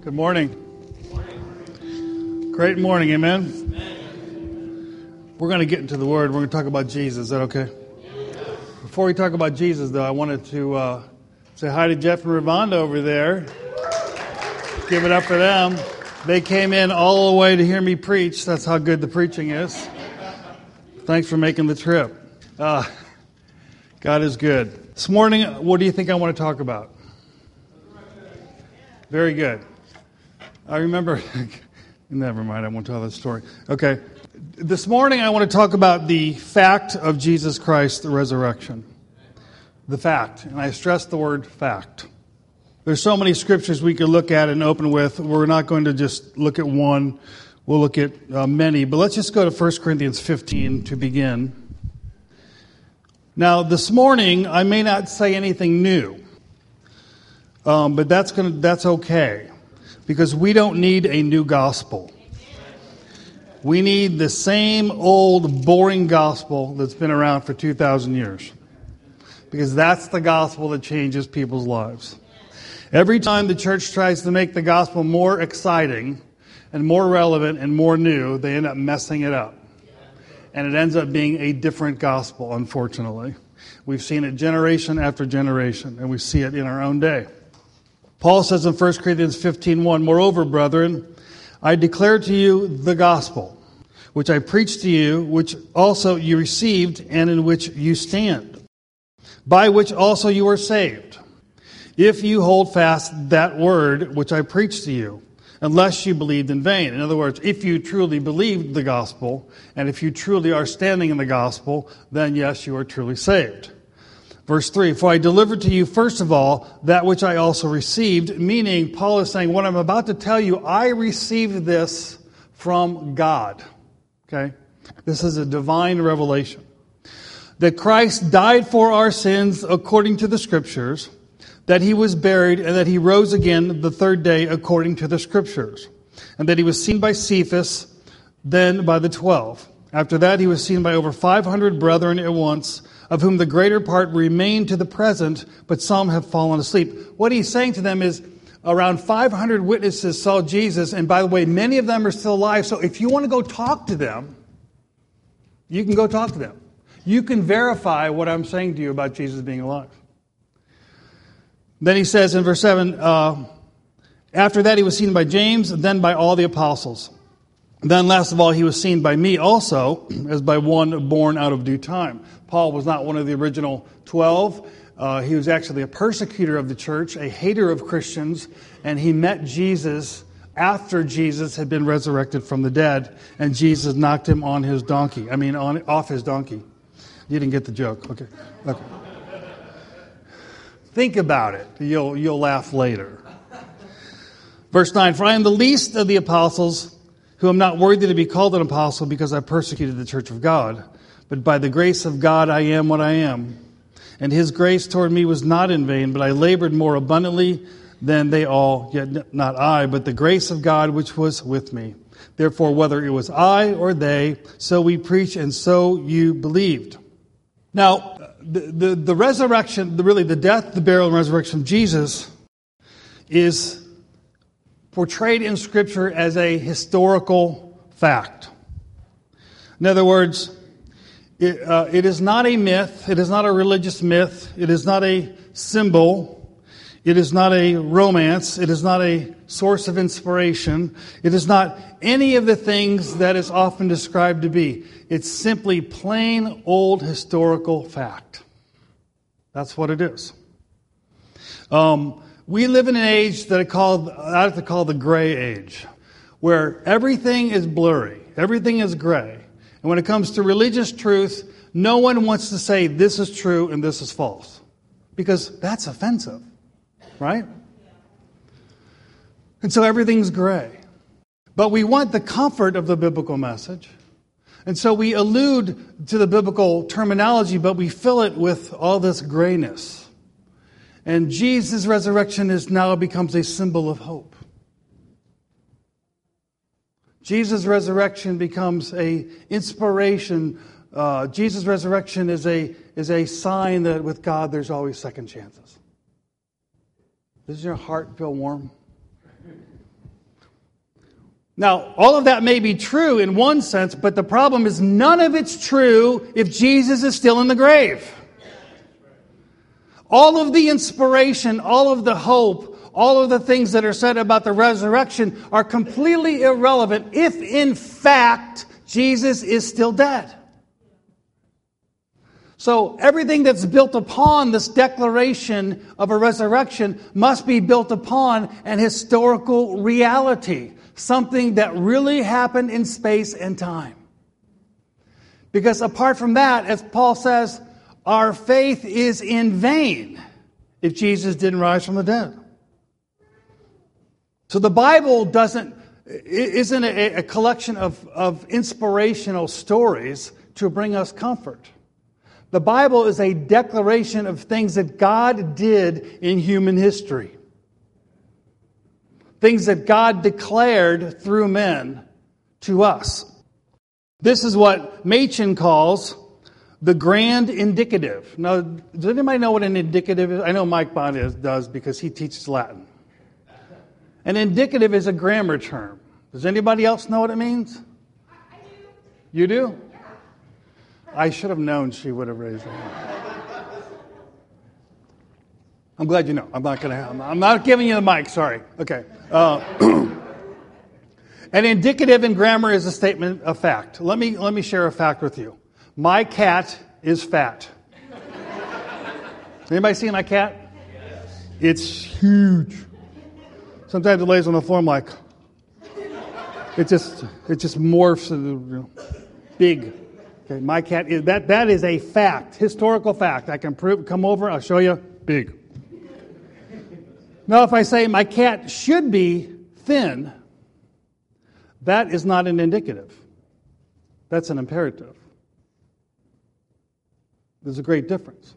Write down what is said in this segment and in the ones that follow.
Good morning. Great morning, amen. We're going to get into the Word. We're going to talk about Jesus. Is that okay? Before we talk about Jesus, though, I wanted to uh, say hi to Jeff and Ravonda over there. Give it up for them. They came in all the way to hear me preach. That's how good the preaching is. Thanks for making the trip. Uh, God is good. This morning, what do you think I want to talk about? Very good. I remember, never mind, I won't tell that story. Okay. This morning, I want to talk about the fact of Jesus Christ, the resurrection. The fact. And I stress the word fact. There's so many scriptures we could look at and open with. We're not going to just look at one, we'll look at uh, many. But let's just go to 1 Corinthians 15 to begin. Now, this morning, I may not say anything new, um, but that's, gonna, that's okay because we don't need a new gospel. We need the same old, boring gospel that's been around for 2,000 years. Because that's the gospel that changes people's lives. Every time the church tries to make the gospel more exciting and more relevant and more new, they end up messing it up. And it ends up being a different gospel, unfortunately. We've seen it generation after generation, and we see it in our own day. Paul says in 1 Corinthians 15:1, "Moreover, brethren, I declare to you the gospel, which I preached to you, which also you received and in which you stand, by which also you are saved, if you hold fast that word which I preached to you, unless you believed in vain." In other words, if you truly believed the gospel, and if you truly are standing in the gospel, then yes, you are truly saved. Verse 3 For I delivered to you, first of all, that which I also received, meaning Paul is saying, What I'm about to tell you, I received this from God. Okay? This is a divine revelation. That Christ died for our sins according to the Scriptures, that he was buried, and that he rose again the third day according to the Scriptures, and that he was seen by Cephas, then by the twelve. After that, he was seen by over 500 brethren at once of whom the greater part remain to the present, but some have fallen asleep. What he's saying to them is around 500 witnesses saw Jesus, and by the way, many of them are still alive. So if you want to go talk to them, you can go talk to them. You can verify what I'm saying to you about Jesus being alive. Then he says in verse 7 uh, After that, he was seen by James, and then by all the apostles. Then, last of all, he was seen by me also, as by one born out of due time. Paul was not one of the original 12. Uh, he was actually a persecutor of the church, a hater of Christians, and he met Jesus after Jesus had been resurrected from the dead, and Jesus knocked him on his donkey. I mean, on, off his donkey. You didn't get the joke. Okay. okay. Think about it. You'll, you'll laugh later. Verse 9 For I am the least of the apostles who am not worthy to be called an apostle because I persecuted the church of God. But by the grace of God, I am what I am. And his grace toward me was not in vain, but I labored more abundantly than they all, yet not I, but the grace of God which was with me. Therefore, whether it was I or they, so we preach and so you believed. Now, the, the, the resurrection, the, really the death, the burial, and resurrection of Jesus is portrayed in Scripture as a historical fact. In other words, it, uh, it is not a myth, it is not a religious myth, it is not a symbol, it is not a romance, it is not a source of inspiration, it is not any of the things that is often described to be. It's simply plain old historical fact. That's what it is. Um, we live in an age that I, call, I to call the gray age, where everything is blurry, everything is gray. And when it comes to religious truth, no one wants to say this is true and this is false, because that's offensive, right? And so everything's gray. But we want the comfort of the biblical message. And so we allude to the biblical terminology, but we fill it with all this grayness. And Jesus' resurrection is now becomes a symbol of hope. Jesus' resurrection becomes a inspiration. Uh, Jesus' resurrection is a, is a sign that with God there's always second chances. Does your heart feel warm? Now, all of that may be true in one sense, but the problem is none of it's true if Jesus is still in the grave. All of the inspiration, all of the hope, all of the things that are said about the resurrection are completely irrelevant if, in fact, Jesus is still dead. So everything that's built upon this declaration of a resurrection must be built upon an historical reality, something that really happened in space and time. Because apart from that, as Paul says, our faith is in vain if Jesus didn't rise from the dead. So the Bible doesn't isn't a, a collection of, of inspirational stories to bring us comfort. The Bible is a declaration of things that God did in human history. Things that God declared through men to us. This is what Machen calls the grand indicative. Now, does anybody know what an indicative is? I know Mike Bond is, does because he teaches Latin. An indicative is a grammar term. Does anybody else know what it means? You do? I should have known she would have raised her hand. I'm glad you know. I'm not going to. I'm not giving you the mic. Sorry. Okay. Uh, an indicative in grammar is a statement of fact. Let me let me share a fact with you. My cat is fat. Anybody seen my cat? Yes. It's huge. Sometimes it lays on the floor. I'm like, it just it just morphs into big. Okay, my cat is that that is a fact, historical fact. I can prove. Come over. I'll show you. Big. Now, if I say my cat should be thin, that is not an indicative. That's an imperative. There's a great difference.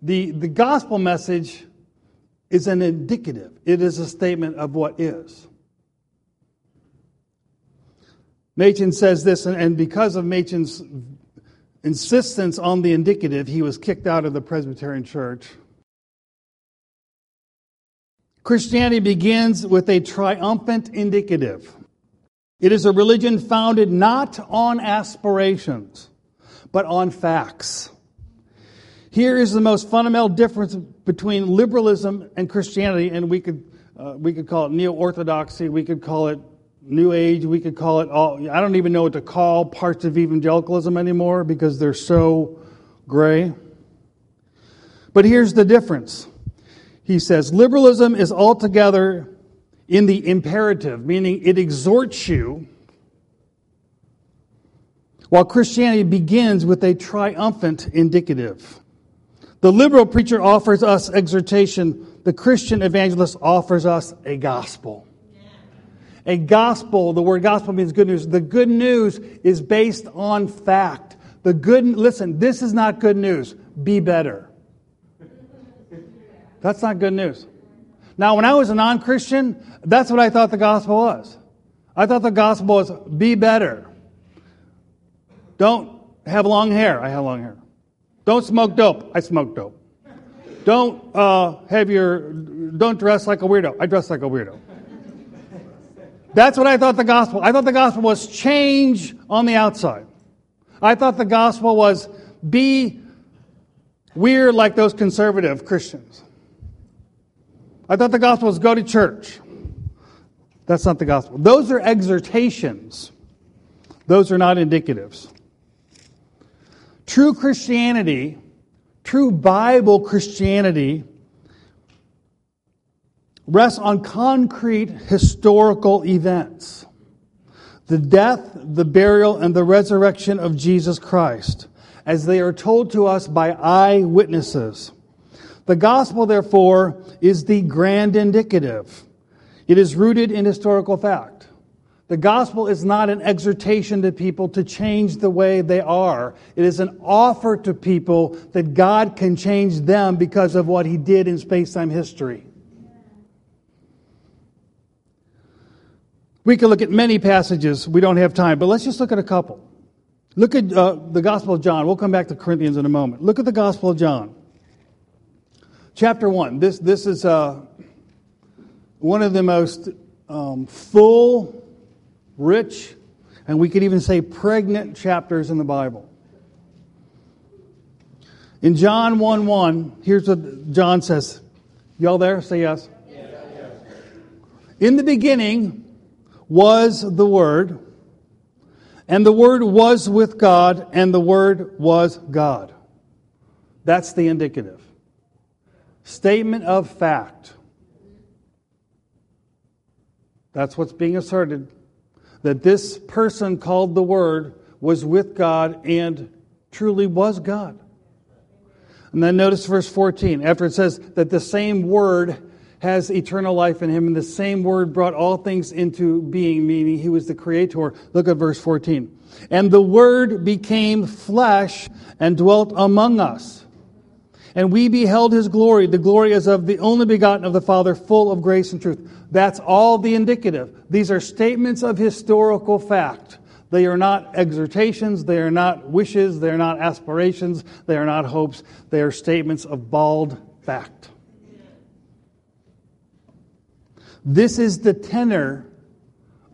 The, the gospel message is an indicative, it is a statement of what is. Machen says this, and because of Machen's insistence on the indicative, he was kicked out of the Presbyterian Church. Christianity begins with a triumphant indicative. It is a religion founded not on aspirations, but on facts. Here is the most fundamental difference between liberalism and Christianity, and we could, uh, we could call it neo orthodoxy, we could call it New Age, we could call it all. I don't even know what to call parts of evangelicalism anymore because they're so gray. But here's the difference. He says liberalism is altogether in the imperative, meaning it exhorts you, while Christianity begins with a triumphant indicative. The liberal preacher offers us exhortation, the Christian evangelist offers us a gospel. A gospel, the word gospel means good news. The good news is based on fact. The good, listen, this is not good news. Be better. That's not good news. Now, when I was a non Christian, that's what I thought the gospel was. I thought the gospel was be better. Don't have long hair. I have long hair. Don't smoke dope. I smoke dope. Don't uh, have your. Don't dress like a weirdo. I dress like a weirdo. That's what I thought the gospel. I thought the gospel was change on the outside. I thought the gospel was be weird like those conservative Christians. I thought the gospel was go to church. That's not the gospel. Those are exhortations. Those are not indicatives. True Christianity, true Bible Christianity rests on concrete historical events the death, the burial, and the resurrection of Jesus Christ, as they are told to us by eyewitnesses. The gospel, therefore, is the grand indicative. It is rooted in historical fact. The gospel is not an exhortation to people to change the way they are. It is an offer to people that God can change them because of what he did in space time history. We can look at many passages. We don't have time, but let's just look at a couple. Look at uh, the Gospel of John. We'll come back to Corinthians in a moment. Look at the Gospel of John. Chapter 1. This, this is uh, one of the most um, full rich, and we could even say pregnant chapters in the Bible. In John 1 1, here's what John says. Y'all there? Say yes. yes. In the beginning was the Word, and the Word was with God, and the Word was God. That's the indicative. Statement of fact. That's what's being asserted. That this person called the Word was with God and truly was God. And then notice verse 14, after it says that the same Word has eternal life in him, and the same Word brought all things into being, meaning he was the Creator. Look at verse 14. And the Word became flesh and dwelt among us. And we beheld his glory. The glory is of the only begotten of the Father, full of grace and truth. That's all the indicative. These are statements of historical fact. They are not exhortations, they are not wishes, they are not aspirations, they are not hopes. They are statements of bald fact. This is the tenor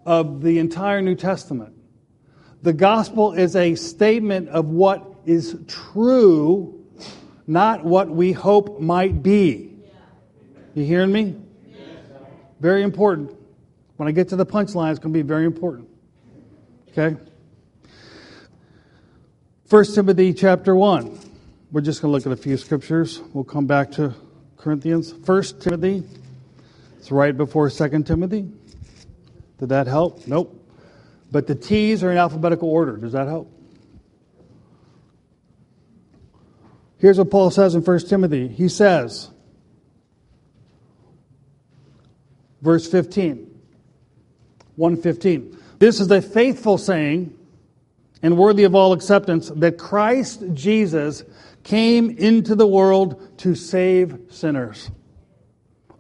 of the entire New Testament. The gospel is a statement of what is true, not what we hope might be. You hearing me? Very important. When I get to the punchline, it's going to be very important. Okay? 1 Timothy chapter 1. We're just going to look at a few scriptures. We'll come back to Corinthians. 1 Timothy. It's right before 2 Timothy. Did that help? Nope. But the T's are in alphabetical order. Does that help? Here's what Paul says in 1 Timothy. He says, verse 15, 115. This is a faithful saying and worthy of all acceptance that Christ Jesus came into the world to save sinners,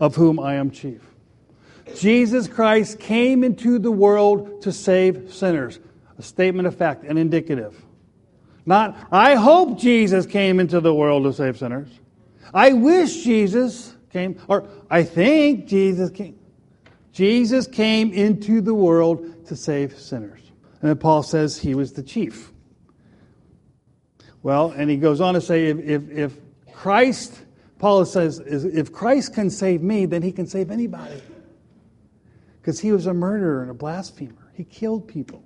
of whom I am chief. Jesus Christ came into the world to save sinners. A statement of fact, an indicative. Not, I hope Jesus came into the world to save sinners. I wish Jesus came, or I think Jesus came. Jesus came into the world to save sinners. And then Paul says he was the chief. Well, and he goes on to say if, if, if Christ, Paul says, if Christ can save me, then he can save anybody because he was a murderer and a blasphemer. He killed people.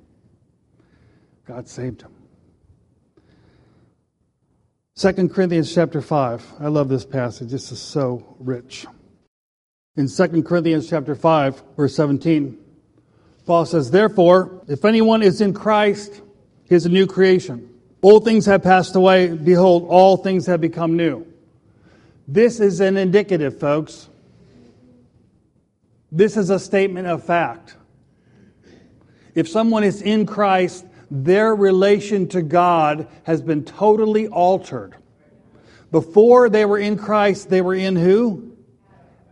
God saved him. 2 Corinthians chapter 5. I love this passage. This is so rich. In 2 Corinthians chapter 5, verse 17, Paul says, Therefore, if anyone is in Christ, he is a new creation. Old things have passed away. Behold, all things have become new. This is an indicative, folks. This is a statement of fact. If someone is in Christ, their relation to God has been totally altered. Before they were in Christ, they were in who?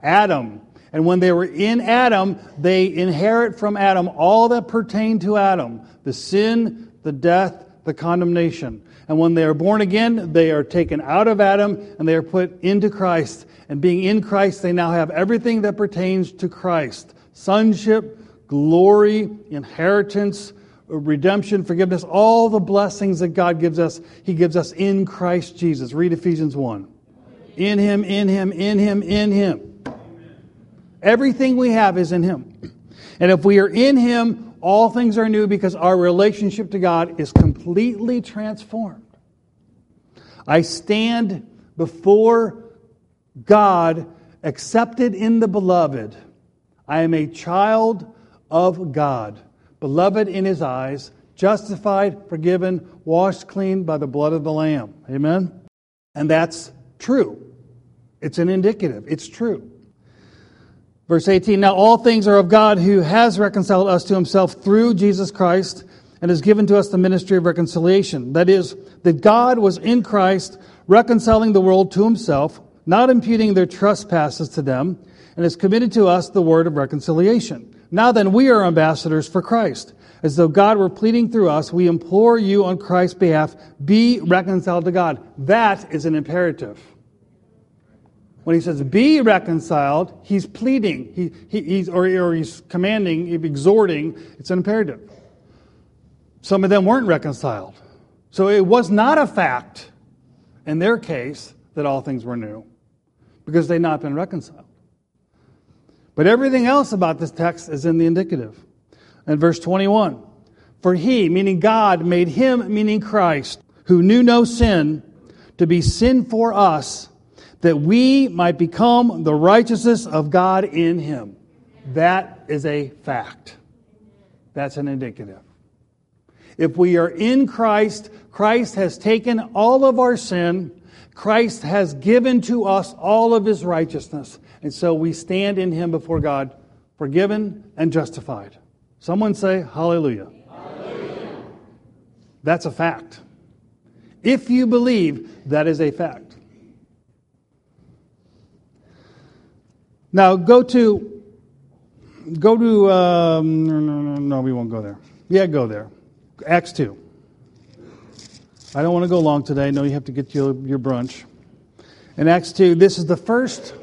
Adam. And when they were in Adam, they inherit from Adam all that pertained to Adam the sin, the death, the condemnation. And when they are born again, they are taken out of Adam and they are put into Christ. And being in Christ, they now have everything that pertains to Christ sonship, glory, inheritance, redemption, forgiveness, all the blessings that God gives us, He gives us in Christ Jesus. Read Ephesians 1. In Him, in Him, in Him, in Him. Everything we have is in Him. And if we are in Him, all things are new because our relationship to God is completely transformed. I stand before God, accepted in the beloved. I am a child of God, beloved in his eyes, justified, forgiven, washed clean by the blood of the Lamb. Amen? And that's true. It's an indicative. It's true. Verse 18 Now all things are of God who has reconciled us to himself through Jesus Christ and has given to us the ministry of reconciliation. That is, that God was in Christ reconciling the world to himself not imputing their trespasses to them, and has committed to us the word of reconciliation. Now then, we are ambassadors for Christ. As though God were pleading through us, we implore you on Christ's behalf, be reconciled to God. That is an imperative. When he says be reconciled, he's pleading, he, he, he's, or, or he's commanding, exhorting. It's an imperative. Some of them weren't reconciled. So it was not a fact in their case that all things were new because they'd not been reconciled. But everything else about this text is in the indicative. And verse 21 For he, meaning God, made him, meaning Christ, who knew no sin, to be sin for us, that we might become the righteousness of God in him. That is a fact. That's an indicative. If we are in Christ, Christ has taken all of our sin. Christ has given to us all of his righteousness. And so we stand in him before God, forgiven and justified. Someone say, Hallelujah. Hallelujah. That's a fact. If you believe, that is a fact. Now go to go to um, no, no, no, no, we won't go there. Yeah, go there. Acts 2. I don't want to go long today. Know you have to get your, your brunch. In Acts 2, this is the first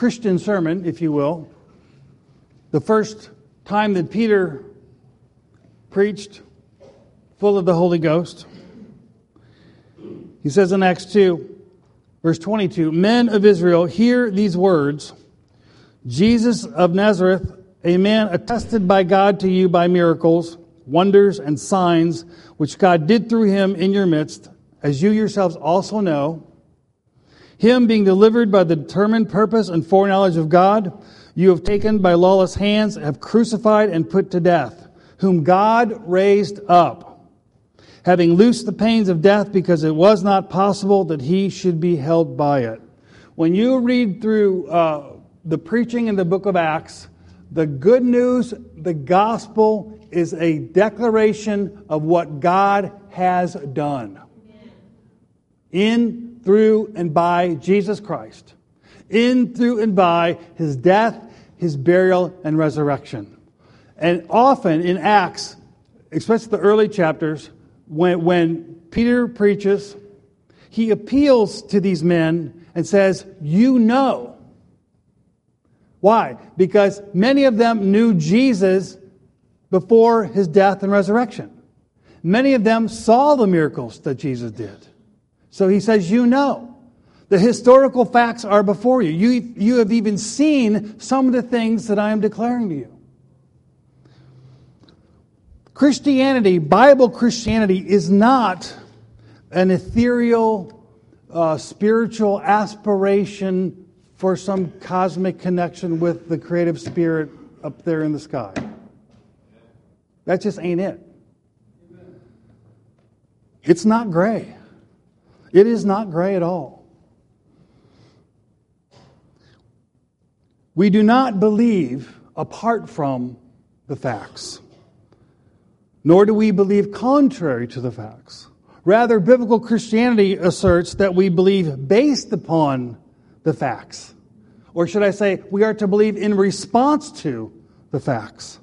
Christian sermon, if you will, the first time that Peter preached full of the Holy Ghost. He says in Acts 2, verse 22 Men of Israel, hear these words Jesus of Nazareth, a man attested by God to you by miracles wonders, and signs which God did through him in your midst, as you yourselves also know. Him being delivered by the determined purpose and foreknowledge of God, you have taken by lawless hands, have crucified and put to death, whom God raised up, having loosed the pains of death, because it was not possible that he should be held by it. When you read through uh, the preaching in the book of Acts, the good news, the gospel, is a declaration of what God has done in, through, and by Jesus Christ. In, through, and by his death, his burial, and resurrection. And often in Acts, especially the early chapters, when, when Peter preaches, he appeals to these men and says, You know. Why? Because many of them knew Jesus before his death and resurrection. Many of them saw the miracles that Jesus did. So he says, You know. The historical facts are before you. you. You have even seen some of the things that I am declaring to you. Christianity, Bible Christianity, is not an ethereal, uh, spiritual aspiration for some cosmic connection with the creative spirit up there in the sky. That just ain't it. It's not gray. It is not gray at all. We do not believe apart from the facts, nor do we believe contrary to the facts. Rather, biblical Christianity asserts that we believe based upon the facts. Or should I say, we are to believe in response to the facts.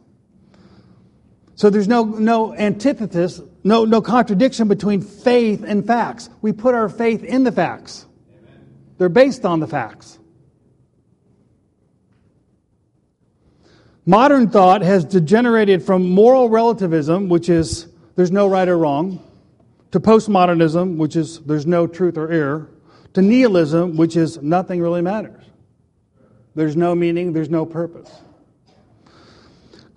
So there's no, no antithesis, no, no contradiction between faith and facts. We put our faith in the facts, they're based on the facts. Modern thought has degenerated from moral relativism, which is there's no right or wrong, to postmodernism, which is there's no truth or error, to nihilism, which is nothing really matters. There's no meaning, there's no purpose.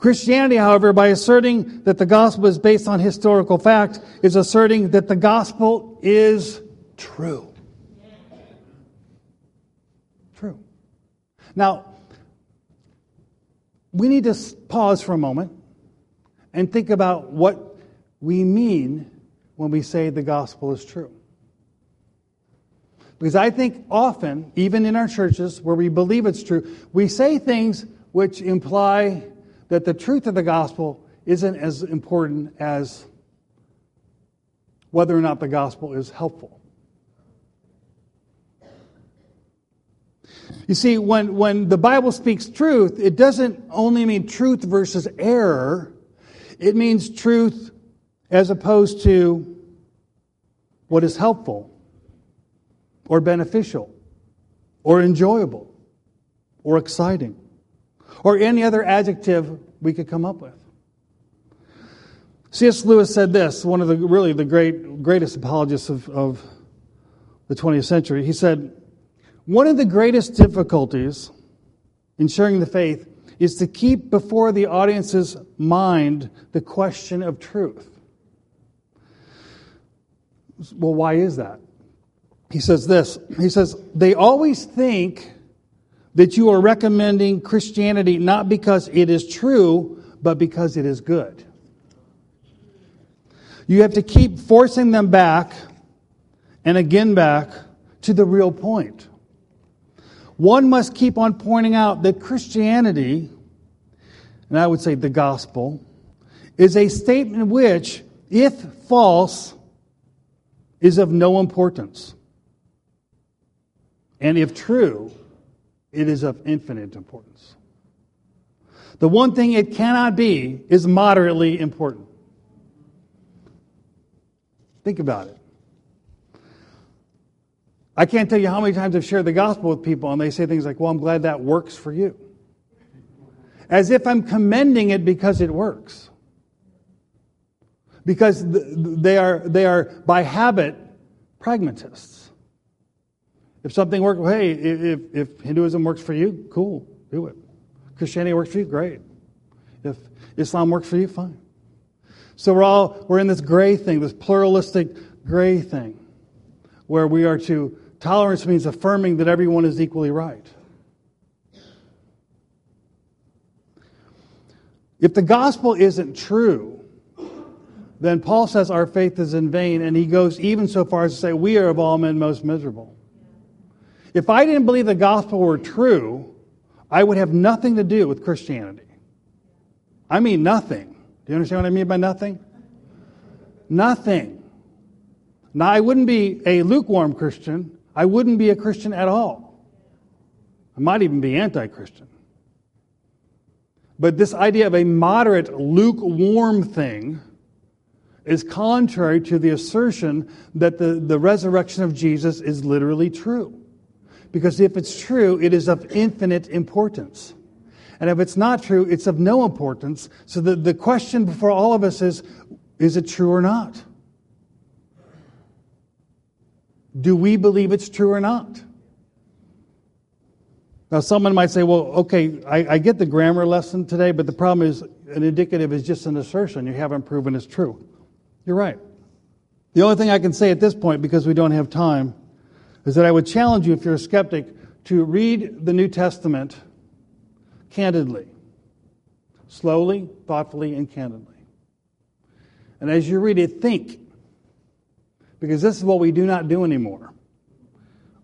Christianity, however, by asserting that the gospel is based on historical fact, is asserting that the gospel is true. True. Now, we need to pause for a moment and think about what we mean when we say the gospel is true. Because I think often, even in our churches where we believe it's true, we say things which imply that the truth of the gospel isn't as important as whether or not the gospel is helpful. You see, when, when the Bible speaks truth, it doesn't only mean truth versus error, it means truth as opposed to what is helpful or beneficial or enjoyable or exciting or any other adjective we could come up with. C.S. Lewis said this, one of the really the great greatest apologists of, of the 20th century. He said, One of the greatest difficulties in sharing the faith is to keep before the audience's mind the question of truth. Well, why is that? He says this He says, They always think that you are recommending Christianity not because it is true, but because it is good. You have to keep forcing them back and again back to the real point. One must keep on pointing out that Christianity, and I would say the gospel, is a statement which, if false, is of no importance. And if true, it is of infinite importance. The one thing it cannot be is moderately important. Think about it. I can't tell you how many times I've shared the gospel with people and they say things like, Well, I'm glad that works for you. As if I'm commending it because it works. Because they are, they are by habit pragmatists. If something works, hey, if, if Hinduism works for you, cool, do it. Christianity works for you, great. If Islam works for you, fine. So we're all, we're in this gray thing, this pluralistic gray thing, where we are to, tolerance means affirming that everyone is equally right. If the gospel isn't true, then Paul says our faith is in vain, and he goes even so far as to say, We are of all men most miserable. If I didn't believe the gospel were true, I would have nothing to do with Christianity. I mean, nothing. Do you understand what I mean by nothing? Nothing. Now, I wouldn't be a lukewarm Christian. I wouldn't be a Christian at all. I might even be anti Christian. But this idea of a moderate, lukewarm thing is contrary to the assertion that the, the resurrection of Jesus is literally true. Because if it's true, it is of infinite importance. And if it's not true, it's of no importance. So the, the question before all of us is is it true or not? Do we believe it's true or not? Now, someone might say, well, okay, I, I, get the grammar lesson today, but the problem is an indicative is just an assertion. You haven't proven it's true. You're right. The only thing I can say at this point, because we don't have time, is that I would challenge you, if you're a skeptic, to read the New Testament candidly, slowly, thoughtfully, and candidly. And as you read it, think. Because this is what we do not do anymore.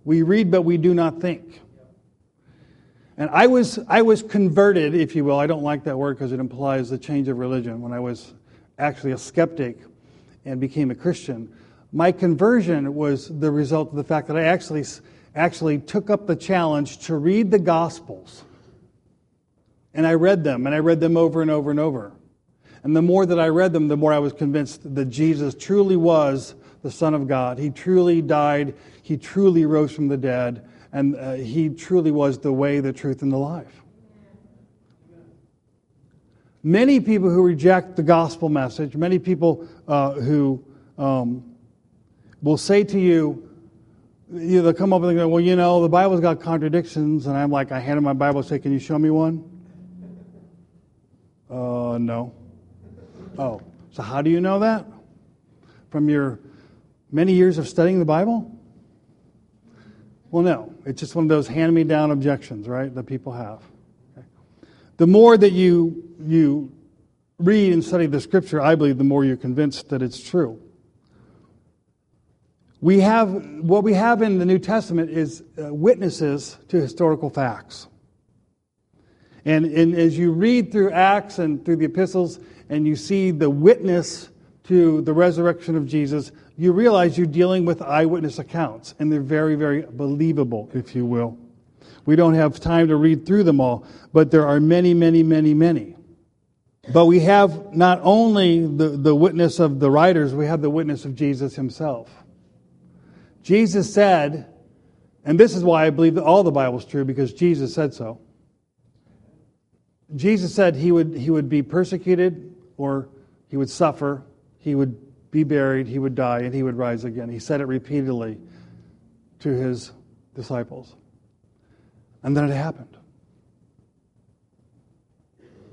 We read, but we do not think. And I was, I was converted, if you will. I don't like that word because it implies a change of religion. When I was actually a skeptic and became a Christian, my conversion was the result of the fact that I actually, actually took up the challenge to read the Gospels and I read them, and I read them over and over and over. And the more that I read them, the more I was convinced that Jesus truly was the Son of God. He truly died, He truly rose from the dead, and uh, He truly was the way, the truth, and the life. Many people who reject the gospel message, many people uh, who um, will say to you, you know, they'll come up and go, Well, you know, the Bible's got contradictions. And I'm like, I hand my Bible and say, Can you show me one? Uh, no. Oh, so how do you know that? From your many years of studying the Bible? Well, no. It's just one of those hand me down objections, right, that people have. Okay. The more that you, you read and study the scripture, I believe, the more you're convinced that it's true. We have, what we have in the New Testament is uh, witnesses to historical facts. And, and as you read through Acts and through the epistles, and you see the witness to the resurrection of Jesus, you realize you're dealing with eyewitness accounts, and they're very, very believable, if you will. We don't have time to read through them all, but there are many, many, many, many. But we have not only the, the witness of the writers, we have the witness of Jesus himself. Jesus said, And this is why I believe that all the Bible is true, because Jesus said so. Jesus said he would, he would be persecuted or he would suffer, he would be buried, he would die, and he would rise again. He said it repeatedly to his disciples. And then it happened.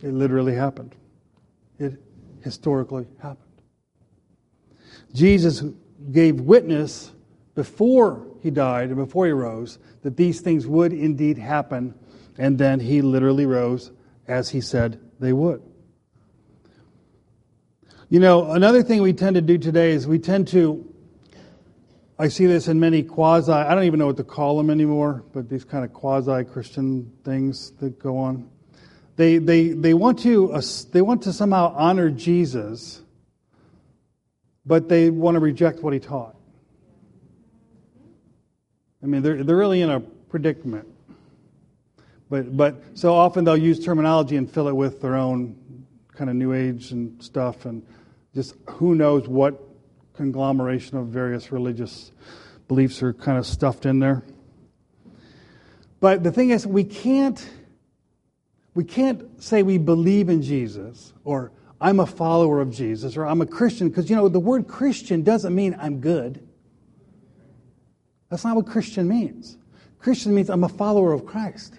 It literally happened. It historically happened. Jesus gave witness before he died and before he rose that these things would indeed happen, and then he literally rose as he said they would. You know, another thing we tend to do today is we tend to, I see this in many quasi, I don't even know what to call them anymore, but these kind of quasi Christian things that go on. They, they, they, want to, they want to somehow honor Jesus, but they want to reject what he taught. I mean, they're, they're really in a predicament. But, but so often they'll use terminology and fill it with their own kind of new age and stuff, and just who knows what conglomeration of various religious beliefs are kind of stuffed in there. But the thing is, we can't we can't say we believe in Jesus or I'm a follower of Jesus or I'm a Christian because, you know, the word Christian doesn't mean I'm good. That's not what Christian means. Christian means I'm a follower of Christ.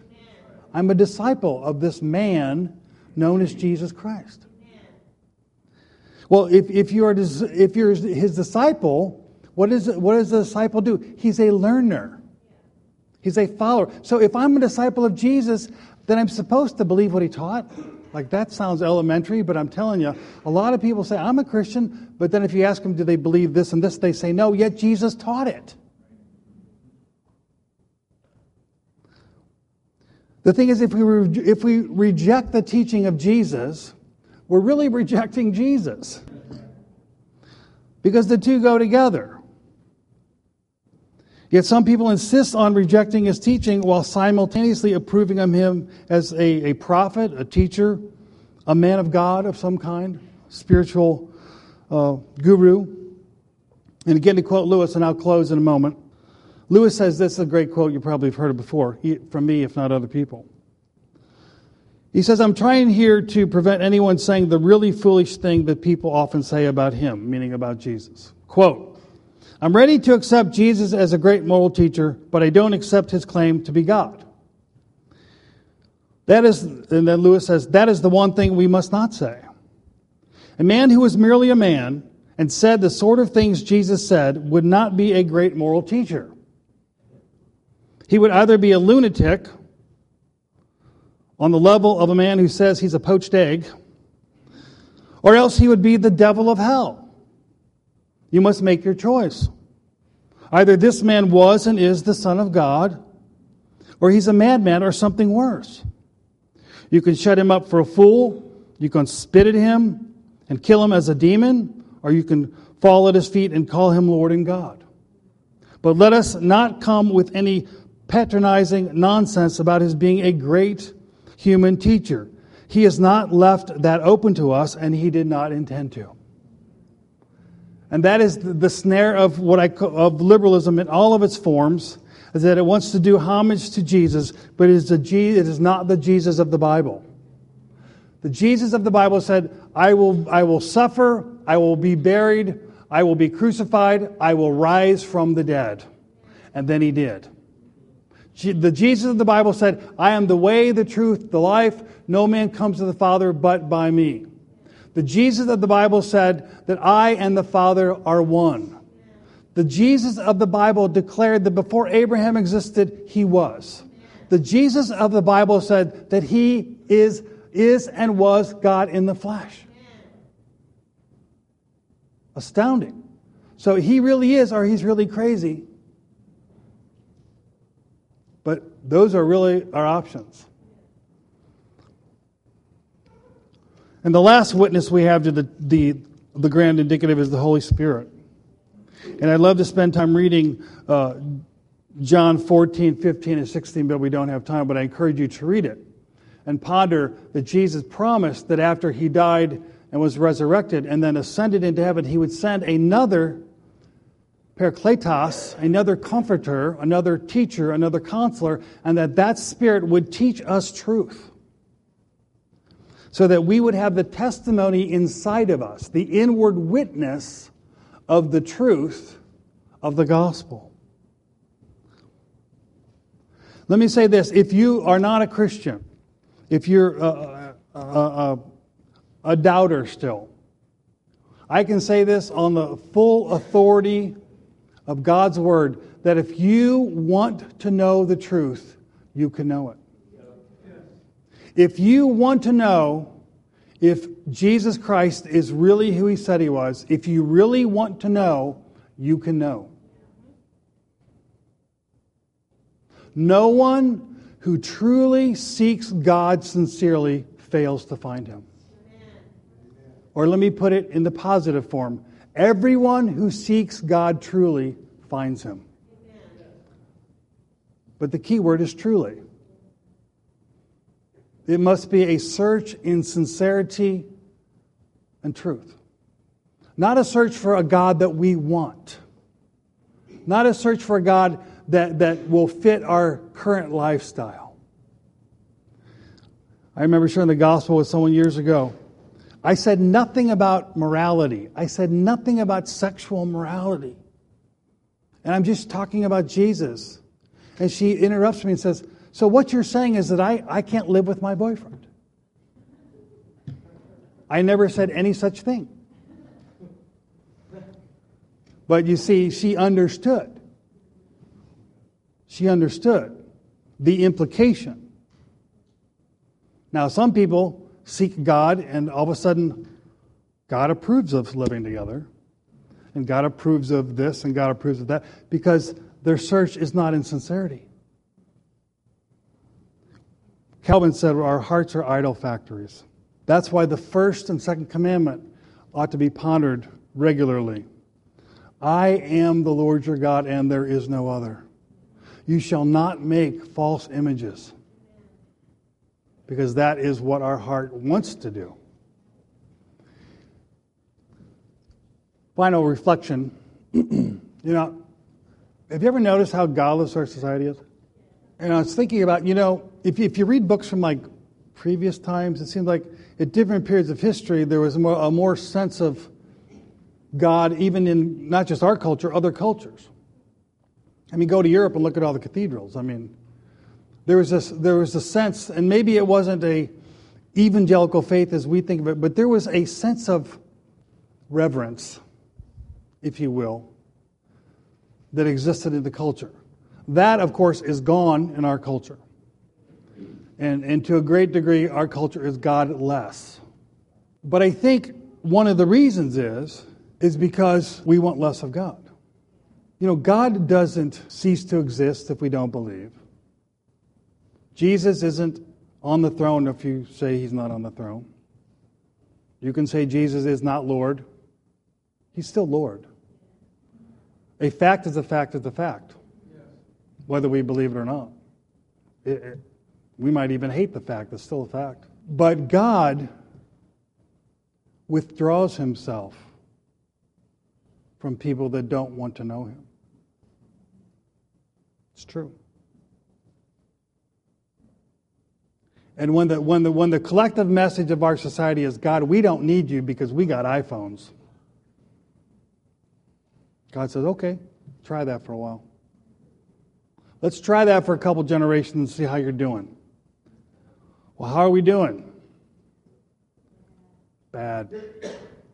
I'm a disciple of this man known as Jesus Christ. Well, if, if, you're, if you're his disciple, what, is, what does the disciple do? He's a learner. He's a follower. So if I'm a disciple of Jesus, then I'm supposed to believe what he taught. Like that sounds elementary, but I'm telling you, a lot of people say, I'm a Christian, but then if you ask them, do they believe this and this, they say, no, yet Jesus taught it. The thing is, if we, re- if we reject the teaching of Jesus, we're really rejecting Jesus. Because the two go together. Yet some people insist on rejecting his teaching while simultaneously approving of him as a, a prophet, a teacher, a man of God of some kind, spiritual uh, guru. And again, to quote Lewis, and I'll close in a moment. Lewis says this is a great quote you probably have heard it before, from me, if not other people. He says, I'm trying here to prevent anyone saying the really foolish thing that people often say about him, meaning about Jesus. Quote, I'm ready to accept Jesus as a great moral teacher, but I don't accept his claim to be God. That is, and then Lewis says, that is the one thing we must not say. A man who was merely a man and said the sort of things Jesus said would not be a great moral teacher. He would either be a lunatic on the level of a man who says he's a poached egg, or else he would be the devil of hell. You must make your choice. Either this man was and is the Son of God, or he's a madman or something worse. You can shut him up for a fool, you can spit at him and kill him as a demon, or you can fall at his feet and call him Lord and God. But let us not come with any patronizing nonsense about his being a great human teacher. He has not left that open to us, and he did not intend to. And that is the snare of what I call, of liberalism in all of its forms, is that it wants to do homage to Jesus, but it is, the, it is not the Jesus of the Bible. The Jesus of the Bible said, I will, I will suffer, I will be buried, I will be crucified, I will rise from the dead. And then he did. The Jesus of the Bible said, I am the way, the truth, the life. No man comes to the Father but by me. The Jesus of the Bible said that I and the Father are one. The Jesus of the Bible declared that before Abraham existed, he was. The Jesus of the Bible said that he is, is and was God in the flesh. Astounding. So he really is, or he's really crazy. But those are really our options. And the last witness we have to the, the, the grand indicative is the Holy Spirit. And I'd love to spend time reading uh, John 14, 15, and 16, but we don't have time. But I encourage you to read it and ponder that Jesus promised that after he died and was resurrected and then ascended into heaven, he would send another Parakletos, another comforter, another teacher, another counselor, and that that Spirit would teach us truth. So that we would have the testimony inside of us, the inward witness of the truth of the gospel. Let me say this if you are not a Christian, if you're a, a, a, a doubter still, I can say this on the full authority of God's word that if you want to know the truth, you can know it. If you want to know if Jesus Christ is really who he said he was, if you really want to know, you can know. No one who truly seeks God sincerely fails to find him. Or let me put it in the positive form everyone who seeks God truly finds him. But the key word is truly. It must be a search in sincerity and truth. Not a search for a God that we want. Not a search for a God that, that will fit our current lifestyle. I remember sharing the gospel with someone years ago. I said nothing about morality. I said nothing about sexual morality. And I'm just talking about Jesus. And she interrupts me and says, So what you're saying is that I, I can't live with my boyfriend? I never said any such thing. But you see, she understood. She understood the implication. Now, some people seek God, and all of a sudden, God approves of living together, and God approves of this, and God approves of that, because their search is not in sincerity. Calvin said, Our hearts are idol factories. That's why the first and second commandment ought to be pondered regularly. I am the Lord your God, and there is no other. You shall not make false images. Because that is what our heart wants to do. Final reflection. you know, have you ever noticed how godless our society is? And I was thinking about, you know, if you, if you read books from like previous times, it seems like at different periods of history there was a more, a more sense of God, even in not just our culture, other cultures. I mean, go to Europe and look at all the cathedrals. I mean, there was this, there was a sense, and maybe it wasn't a evangelical faith as we think of it, but there was a sense of reverence, if you will, that existed in the culture. That, of course, is gone in our culture. And, and to a great degree, our culture is godless. But I think one of the reasons is, is because we want less of God. You know, God doesn't cease to exist if we don't believe. Jesus isn't on the throne if you say he's not on the throne. You can say Jesus is not Lord. He's still Lord. A fact is a fact is a fact, whether we believe it or not. It, it, we might even hate the fact, it's still a fact. But God withdraws himself from people that don't want to know him. It's true. And when the, when, the, when the collective message of our society is, God, we don't need you because we got iPhones, God says, okay, try that for a while. Let's try that for a couple generations and see how you're doing. Well, how are we doing? Bad.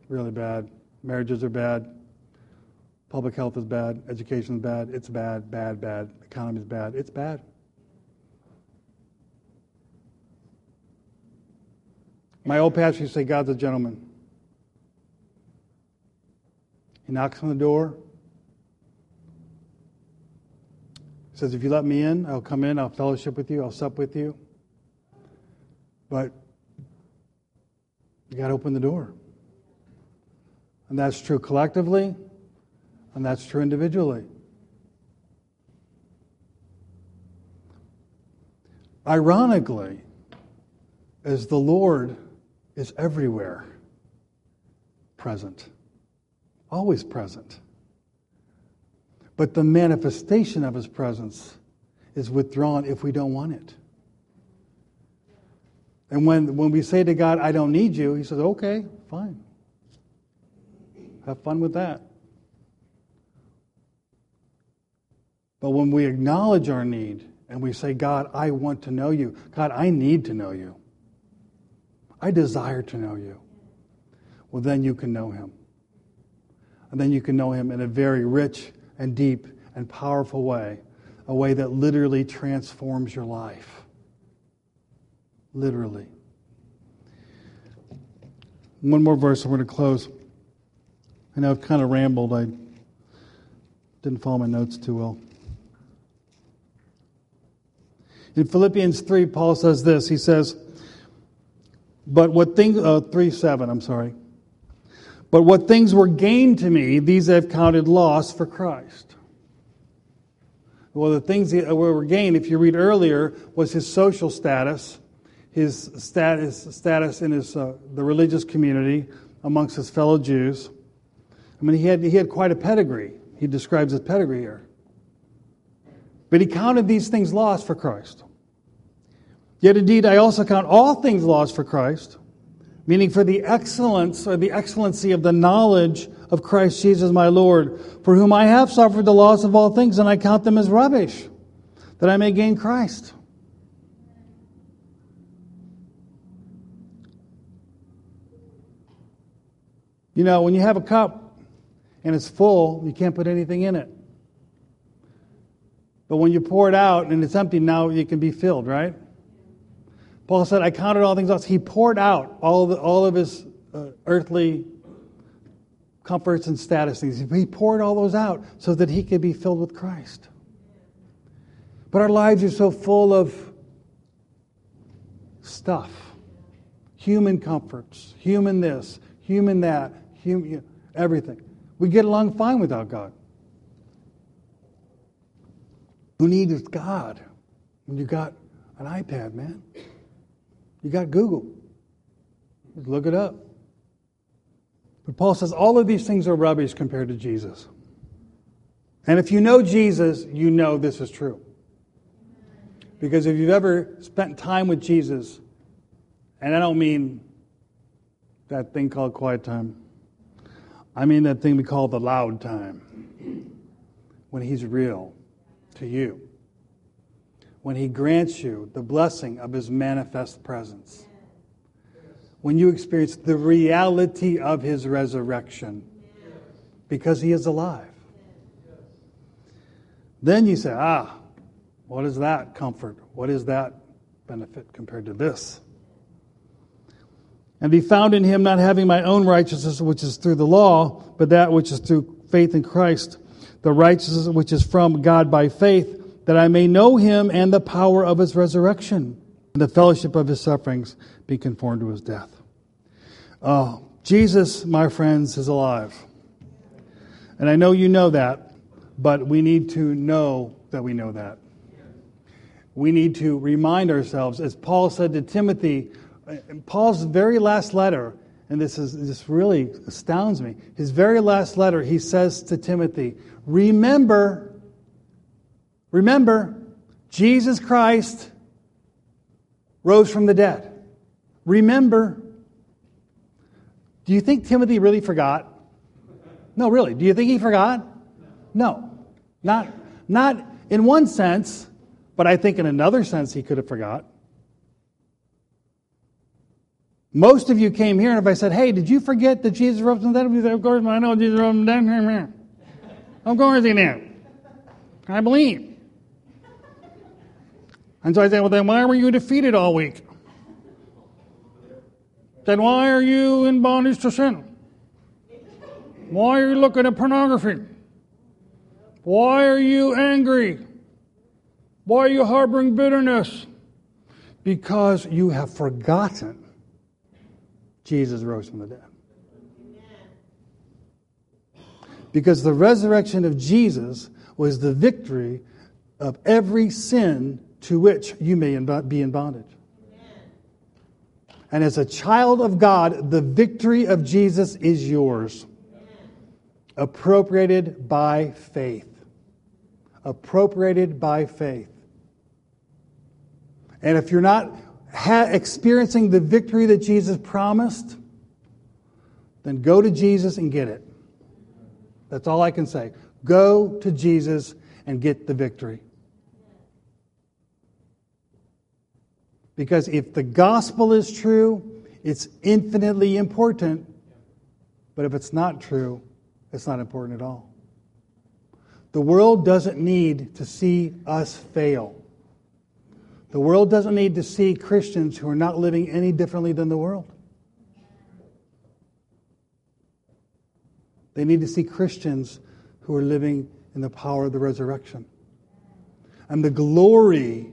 Really bad. Marriages are bad. Public health is bad. Education is bad. It's bad, bad, bad. Economy is bad. It's bad. My old pastor used to say, God's a gentleman. He knocks on the door. He says, If you let me in, I'll come in, I'll fellowship with you, I'll sup with you. But you got to open the door. And that's true collectively, and that's true individually. Ironically, as the Lord is everywhere present, always present. But the manifestation of his presence is withdrawn if we don't want it. And when, when we say to God, I don't need you, he says, okay, fine. Have fun with that. But when we acknowledge our need and we say, God, I want to know you, God, I need to know you, I desire to know you, well, then you can know him. And then you can know him in a very rich and deep and powerful way, a way that literally transforms your life. Literally. One more verse, and we're going to close. I know I've kind of rambled. I didn't follow my notes too well. In Philippians 3, Paul says this. He says, But what things, uh, 3 7, I'm sorry. But what things were gained to me, these I've counted loss for Christ. Well, the things that were gained, if you read earlier, was his social status, his status, status in his, uh, the religious community amongst his fellow Jews. I mean, he had, he had quite a pedigree. He describes his pedigree here. But he counted these things lost for Christ. Yet indeed, I also count all things lost for Christ, meaning for the excellence or the excellency of the knowledge of Christ Jesus my Lord, for whom I have suffered the loss of all things, and I count them as rubbish, that I may gain Christ. You know, when you have a cup and it's full, you can't put anything in it. But when you pour it out and it's empty, now it can be filled, right? Paul said, I counted all things lost. He poured out all, the, all of his uh, earthly comforts and status things. He poured all those out so that he could be filled with Christ. But our lives are so full of stuff human comforts, human this, human that, human, everything. We get along fine without God. Who needs God when you got an iPad, man? You got Google. Just look it up. But Paul says all of these things are rubbish compared to Jesus. And if you know Jesus, you know this is true. Because if you've ever spent time with Jesus, and I don't mean that thing called quiet time, I mean that thing we call the loud time, when He's real to you when He grants you the blessing of His manifest presence. When you experience the reality of His resurrection because He is alive. Then you say, ah, what is that comfort? What is that benefit compared to this? And be found in him, not having my own righteousness, which is through the law, but that which is through faith in Christ the righteousness which is from God by faith, that I may know him and the power of his resurrection, and the fellowship of his sufferings, be conformed to his death. Uh, Jesus, my friends, is alive. And I know you know that, but we need to know that we know that. We need to remind ourselves, as Paul said to Timothy, in Paul's very last letter, and this is this really astounds me. His very last letter, he says to Timothy, Remember, remember, Jesus Christ rose from the dead. Remember. Do you think Timothy really forgot? No, really. Do you think he forgot? No. Not, not in one sense, but I think in another sense he could have forgot. Most of you came here, and if I said, Hey, did you forget that Jesus rose from the dead? You said, Of course, I know Jesus rose from the dead. Of course he did. I believe. And so I said, well, then why were you defeated all week? Then why are you in bondage to sin? Why are you looking at pornography? Why are you angry? Why are you harboring bitterness? Because you have forgotten Jesus rose from the dead. Because the resurrection of Jesus was the victory of every sin to which you may be in bondage. And as a child of God, the victory of Jesus is yours, appropriated by faith. appropriated by faith. And if you're not ha- experiencing the victory that Jesus promised, then go to Jesus and get it. That's all I can say. Go to Jesus and get the victory. Because if the gospel is true, it's infinitely important. But if it's not true, it's not important at all. The world doesn't need to see us fail. The world doesn't need to see Christians who are not living any differently than the world. They need to see Christians who are living in the power of the resurrection. And the glory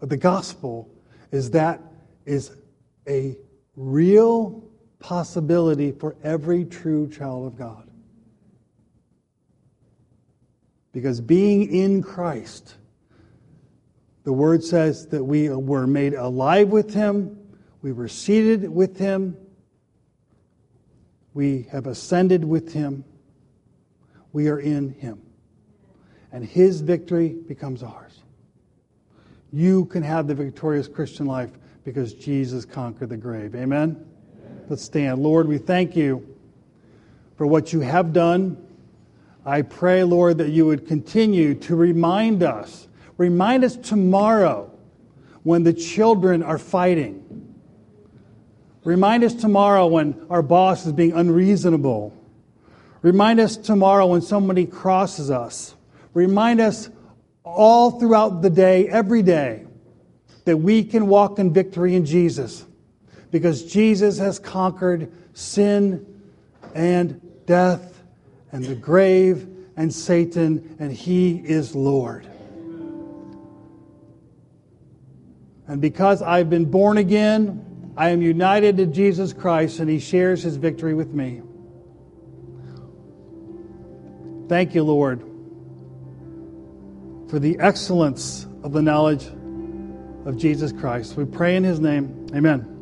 of the gospel is that is a real possibility for every true child of God. Because being in Christ, the word says that we were made alive with him, we were seated with him, we have ascended with him, we are in him. And his victory becomes ours. You can have the victorious Christian life because Jesus conquered the grave. Amen? Amen? Let's stand. Lord, we thank you for what you have done I pray, Lord, that you would continue to remind us, remind us tomorrow when the children are fighting. Remind us tomorrow when our boss is being unreasonable. Remind us tomorrow when somebody crosses us. Remind us all throughout the day, every day, that we can walk in victory in Jesus because Jesus has conquered sin and death and the grave and Satan, and he is Lord. And because I've been born again, I am united to Jesus Christ, and he shares his victory with me. Thank you, Lord, for the excellence of the knowledge of Jesus Christ. We pray in his name. Amen.